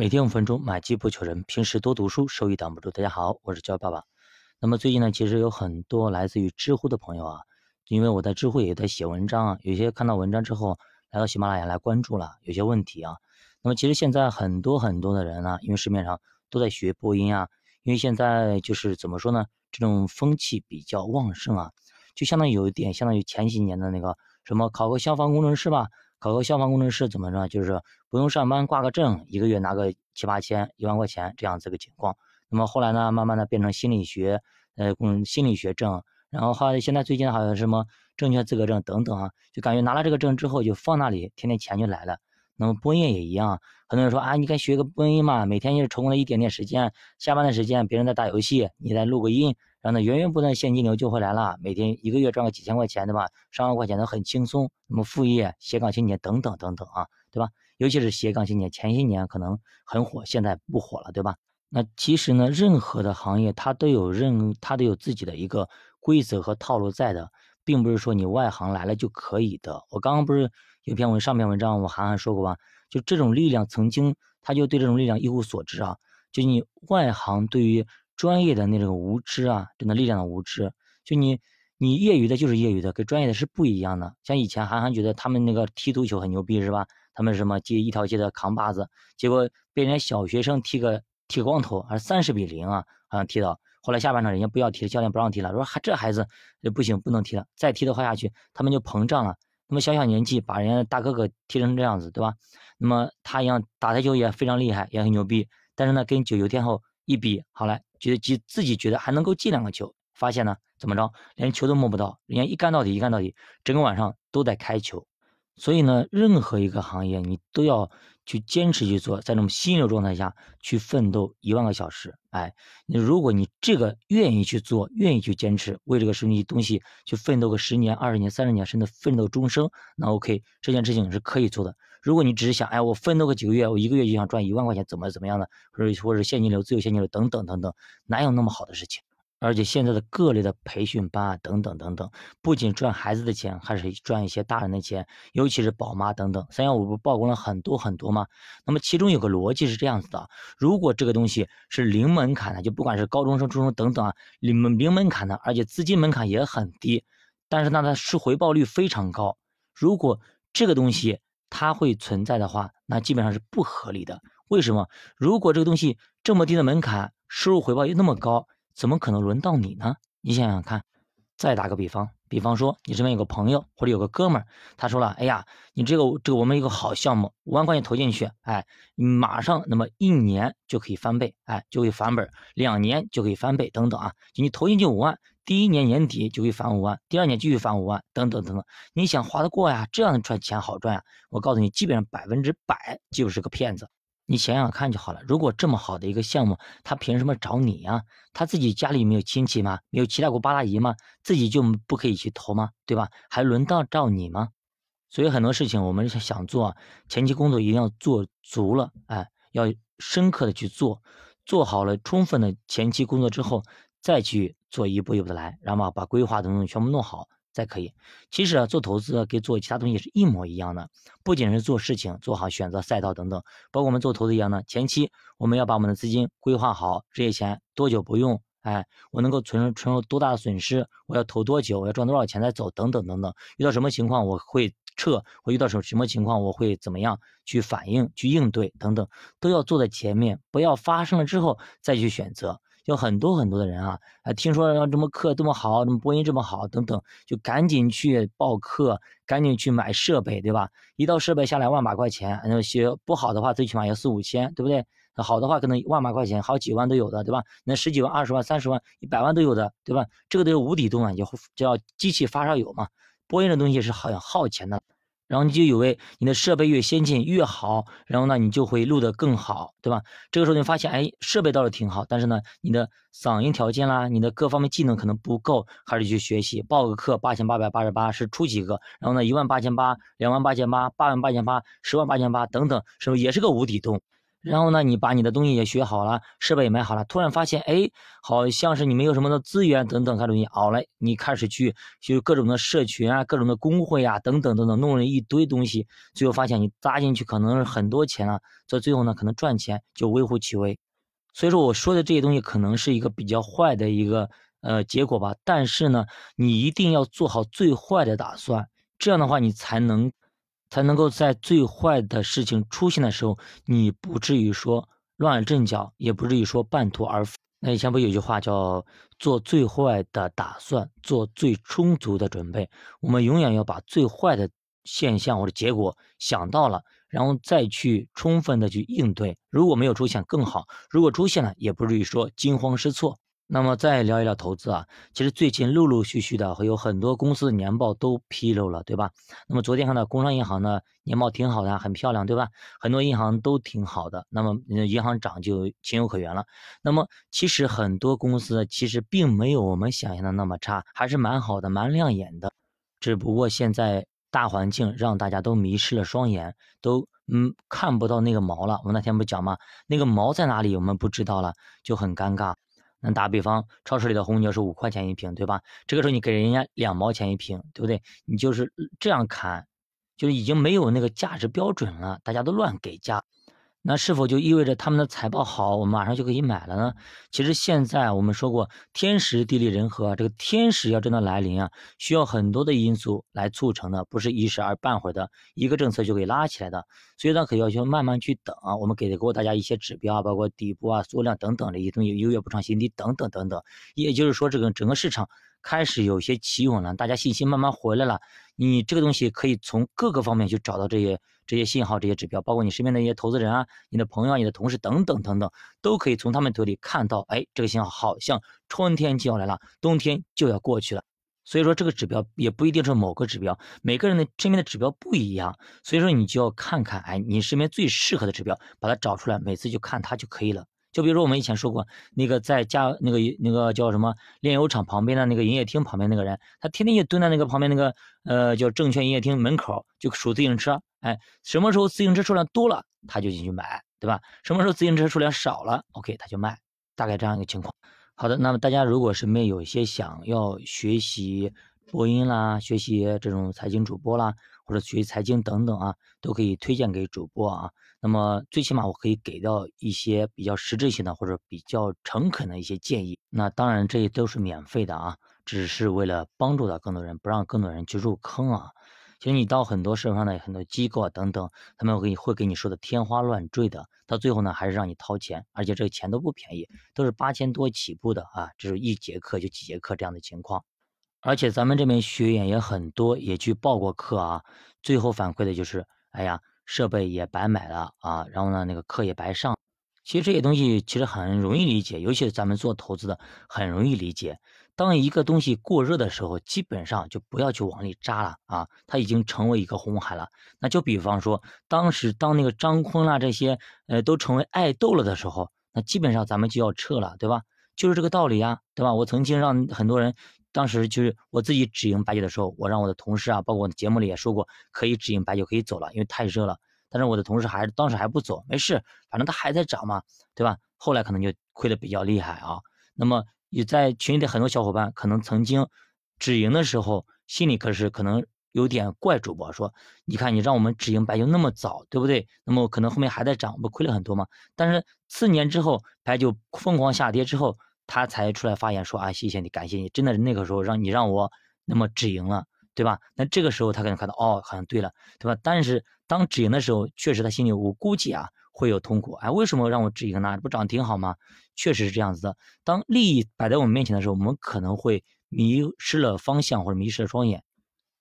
每天五分钟，买基不求人。平时多读书，收益挡不住。大家好，我是焦爸爸。那么最近呢，其实有很多来自于知乎的朋友啊，因为我在知乎也在写文章啊，有些看到文章之后来到喜马拉雅来关注了，有些问题啊。那么其实现在很多很多的人呢，因为市面上都在学播音啊，因为现在就是怎么说呢，这种风气比较旺盛啊，就相当于有一点，相当于前几年的那个什么考个消防工程师吧。考个消防工程师怎么着？就是不用上班，挂个证，一个月拿个七八千、一万块钱这样子个情况。那么后来呢，慢慢的变成心理学，呃，嗯，心理学证。然后后来现在最近好像什么证券资格证等等啊，就感觉拿了这个证之后就放那里，天天钱就来了。那么播音也一样，很多人说啊，你该学个播音嘛，每天就是抽空了一点点时间，下班的时间别人在打游戏，你再录个音。然后呢，源源不断现金流就会来了，每天一个月赚个几千块钱，对吧？上万块钱都很轻松。那么副业、斜杠青年等等等等啊，对吧？尤其是斜杠青年，前些年可能很火，现在不火了，对吧？那其实呢，任何的行业它都有任，它都有自己的一个规则和套路在的，并不是说你外行来了就可以的。我刚刚不是有篇文上篇文章，我涵涵说过吧？就这种力量曾经他就对这种力量一无所知啊，就你外行对于。专业的那种无知啊，真的力量的无知，就你你业余的就是业余的，跟专业的是不一样的。像以前韩寒觉得他们那个踢足球很牛逼是吧？他们什么接一条街的扛把子，结果被人家小学生踢个剃光头，还三十比零啊，好像踢到。后来下半场人家不要踢了，教练不让踢了，说还这孩子不行，不能踢了，再踢的话下去他们就膨胀了。那么小小年纪把人家大哥哥踢成这样子，对吧？那么他一样打台球也非常厉害，也很牛逼，但是呢，跟九九天后一比，好了。觉得自自己觉得还能够进两个球，发现呢怎么着，连球都摸不到，人家一干到底，一干到底，整个晚上都在开球。所以呢，任何一个行业你都要去坚持去做，在那种心流状态下去奋斗一万个小时。哎，你如果你这个愿意去做，愿意去坚持，为这个生意东西去奋斗个十年、二十年、三十年，甚至奋斗终生，那 OK，这件事情是可以做的。如果你只是想，哎，我奋斗个几个月，我一个月就想赚一万块钱，怎么怎么样的，或者或者现金流、自由现金流等等等等，哪有那么好的事情？而且现在的各类的培训班啊，等等等等，不仅赚孩子的钱，还是赚一些大人的钱，尤其是宝妈等等。三幺五不曝光了很多很多吗？那么其中有个逻辑是这样子的：如果这个东西是零门槛的，就不管是高中生、初中等等啊，零门零门槛的，而且资金门槛也很低，但是呢，它是回报率非常高。如果这个东西它会存在的话，那基本上是不合理的。为什么？如果这个东西这么低的门槛，收入回报又那么高？怎么可能轮到你呢？你想想看，再打个比方，比方说你身边有个朋友或者有个哥们儿，他说了，哎呀，你这个这个我们有个好项目，五万块钱投进去，哎，马上那么一年就可以翻倍，哎，就可以翻本，两年就可以翻倍，等等啊，你投进去五万，第一年年底就可以翻五万，第二年继续返五万，等等等等，你想划得过呀？这样赚钱好赚呀？我告诉你，基本上百分之百就是个骗子。你想想看就好了。如果这么好的一个项目，他凭什么找你呀？他自己家里没有亲戚吗？没有七大姑八大姨吗？自己就不可以去投吗？对吧？还轮到找你吗？所以很多事情我们想做，前期工作一定要做足了，哎，要深刻的去做，做好了充分的前期工作之后，再去做一步一步的来，然后把规划等等全部弄好。再可以，其实啊，做投资跟做其他东西是一模一样的，不仅是做事情做好选择赛道等等，包括我们做投资一样的，前期我们要把我们的资金规划好，这些钱多久不用，哎，我能够存存入多大的损失，我要投多久，我要赚多少钱再走，等等等等，遇到什么情况我会撤，我遇到什什么情况我会怎么样去反应去应对等等，都要做在前面，不要发生了之后再去选择。有很多很多的人啊，啊，听说什么课这么好，这么播音这么好，等等，就赶紧去报课，赶紧去买设备，对吧？一套设备下来万把块钱，那些不好的话，最起码要四五千，对不对？好的话可能万把块钱，好几万都有的，对吧？那十几万、二十万、三十万、一百万都有的，对吧？这个都是无底洞啊，叫叫机器发烧友嘛。播音的东西是好耗钱的。然后你就以为你的设备越先进越好，然后呢你就会录得更好，对吧？这个时候你发现，哎，设备倒是挺好，但是呢你的嗓音条件啦，你的各方面技能可能不够，还得去学习，报个课八千八百八十八是初级课，然后呢一万八千八、两万八千八、八万八千八、十万八千八等等，是不是也是个无底洞？然后呢，你把你的东西也学好了，设备也买好了，突然发现，哎，好像是你没有什么的资源等等，看东西，好嘞，你开始去就各种的社群啊，各种的工会啊，等等等等，弄了一堆东西，最后发现你砸进去可能是很多钱了，到最后呢，可能赚钱就微乎其微。所以说我说的这些东西可能是一个比较坏的一个呃结果吧，但是呢，你一定要做好最坏的打算，这样的话你才能。才能够在最坏的事情出现的时候，你不至于说乱了阵脚，也不至于说半途而废。那以前不有句话叫“做最坏的打算，做最充足的准备”。我们永远要把最坏的现象或者结果想到了，然后再去充分的去应对。如果没有出现更好，如果出现了，也不至于说惊慌失措。那么再聊一聊投资啊，其实最近陆陆续续的会有很多公司的年报都披露了，对吧？那么昨天看到工商银行呢年报挺好的，很漂亮，对吧？很多银行都挺好的，那么银行涨就情有可原了。那么其实很多公司其实并没有我们想象的那么差，还是蛮好的，蛮亮眼的。只不过现在大环境让大家都迷失了双眼，都嗯看不到那个毛了。我那天不讲吗？那个毛在哪里？我们不知道了，就很尴尬。那打比方，超市里的红牛是五块钱一瓶，对吧？这个时候你给人家两毛钱一瓶，对不对？你就是这样砍，就已经没有那个价值标准了，大家都乱给价。那是否就意味着他们的财报好，我们马上就可以买了呢？其实现在我们说过，天时地利人和，这个天时要真的来临啊，需要很多的因素来促成的，不是一时而半会儿的一个政策就可以拉起来的。所以呢，可以要求慢慢去等啊。我们给的给大家一些指标啊，包括底部啊、缩量等等的一些东西，优越不创新低等等等等。也就是说，这个整个市场开始有些企稳了，大家信心慢慢回来了。你这个东西可以从各个方面去找到这些。这些信号、这些指标，包括你身边的一些投资人啊、你的朋友、你的同事等等等等，都可以从他们嘴里看到，哎，这个信号好像春天就要来了，冬天就要过去了。所以说，这个指标也不一定是某个指标，每个人的身边的指标不一样。所以说，你就要看看，哎，你身边最适合的指标，把它找出来，每次就看它就可以了。就比如说我们以前说过，那个在加那个那个叫什么炼油厂旁边的那个营业厅旁边那个人，他天天就蹲在那个旁边那个呃叫证券营业厅门口就数自行车。哎，什么时候自行车数量多了，他就进去买，对吧？什么时候自行车数量少了，OK，他就卖，大概这样一个情况。好的，那么大家如果身边有一些想要学习播音啦，学习这种财经主播啦，或者学习财经等等啊，都可以推荐给主播啊。那么最起码我可以给到一些比较实质性的或者比较诚恳的一些建议。那当然这些都是免费的啊，只是为了帮助到更多人，不让更多人去入坑啊。其实你到很多社会上的很多机构啊等等，他们会会给你说的天花乱坠的，到最后呢还是让你掏钱，而且这个钱都不便宜，都是八千多起步的啊，就是一节课就几节课这样的情况。而且咱们这边学员也很多，也去报过课啊，最后反馈的就是，哎呀，设备也白买了啊，然后呢那个课也白上。其实这些东西其实很容易理解，尤其是咱们做投资的很容易理解。当一个东西过热的时候，基本上就不要去往里扎了啊！它已经成为一个红海了。那就比方说，当时当那个张坤啦这些，呃，都成为爱豆了的时候，那基本上咱们就要撤了，对吧？就是这个道理啊，对吧？我曾经让很多人，当时就是我自己止盈白酒的时候，我让我的同事啊，包括我的节目里也说过，可以止盈白酒可以走了，因为太热了。但是我的同事还是当时还不走，没事，反正它还在涨嘛，对吧？后来可能就亏的比较厉害啊。那么。也在群里的很多小伙伴可能曾经止盈的时候，心里可是可能有点怪主播，说你看你让我们止盈白酒那么早，对不对？那么可能后面还在涨，不亏了很多吗？但是次年之后白酒疯狂下跌之后，他才出来发言说啊，谢谢你，感谢你，真的是那个时候让你让我那么止盈了，对吧？那这个时候他可能看到哦，好像对了，对吧？但是当止盈的时候，确实他心里我估计啊。会有痛苦哎，为什么让我止盈呢？不涨挺好吗？确实是这样子的。当利益摆在我们面前的时候，我们可能会迷失了方向或者迷失了双眼。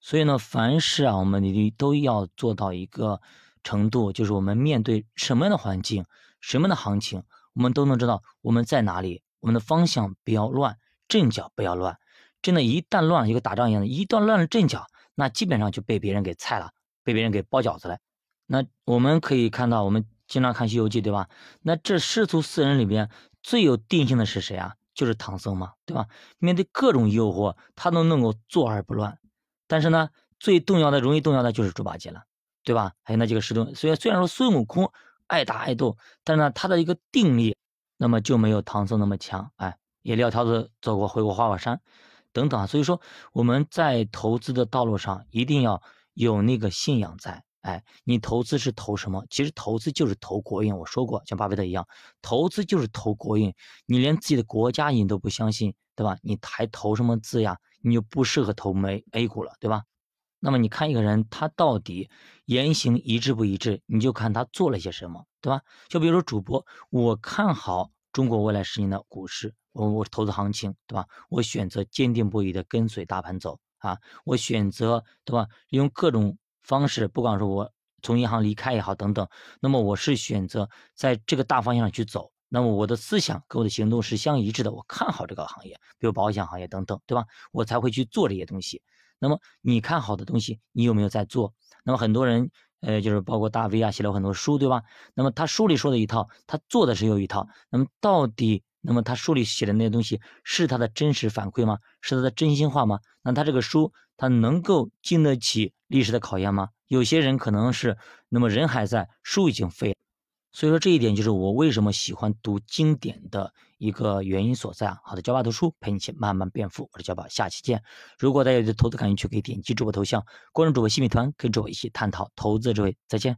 所以呢，凡事啊，我们你都要做到一个程度，就是我们面对什么样的环境、什么样的行情，我们都能知道我们在哪里，我们的方向不要乱，阵脚不要乱。真的，一旦乱了，就跟打仗一样的，一旦乱了阵脚，那基本上就被别人给菜了，被别人给包饺子了。那我们可以看到，我们。经常看《西游记》，对吧？那这师徒四人里边最有定性的是谁啊？就是唐僧嘛，对吧？面对各种诱惑，他都能够坐而不乱。但是呢，最动摇的、容易动摇的就是猪八戒了，对吧？还有那几个师徒。虽然虽然说孙悟空爱打爱斗，但是呢，他的一个定力，那么就没有唐僧那么强，哎，也撂挑子走过回过花果山，等等啊。所以说我们在投资的道路上一定要有那个信仰在，哎，你投资是投什么？其实投资就是投国运。我说过，像巴菲特一样，投资就是投国运。你连自己的国家你都不相信，对吧？你还投什么资呀？你就不适合投美 A 股了，对吧？那么你看一个人他到底言行一致不一致，你就看他做了些什么，对吧？就比如说主播，我看好中国未来十年的股市，我我投资行情，对吧？我选择坚定不移的跟随大盘走啊，我选择对吧？用各种方式，不管说我从银行离开也好等等，那么我是选择在这个大方向上去走，那么我的思想跟我的行动是相一致的，我看好这个行业，比如保险行业等等，对吧？我才会去做这些东西。那么你看好的东西，你有没有在做？那么很多人，呃，就是包括大 V 啊，写了很多书，对吧？那么他书里说的一套，他做的是有一套。那么到底，那么他书里写的那些东西是他的真实反馈吗？是他的真心话吗？那他这个书，他能够经得起历史的考验吗？有些人可能是，那么人还在，书已经废。所以说这一点就是我为什么喜欢读经典的一个原因所在啊！好的，教爸读书陪你一起慢慢变富，我是教爸，下期见。如果大家对投资感兴趣，可以点击主播头像，关注主播新美团，跟主播一起探讨投资智慧。再见。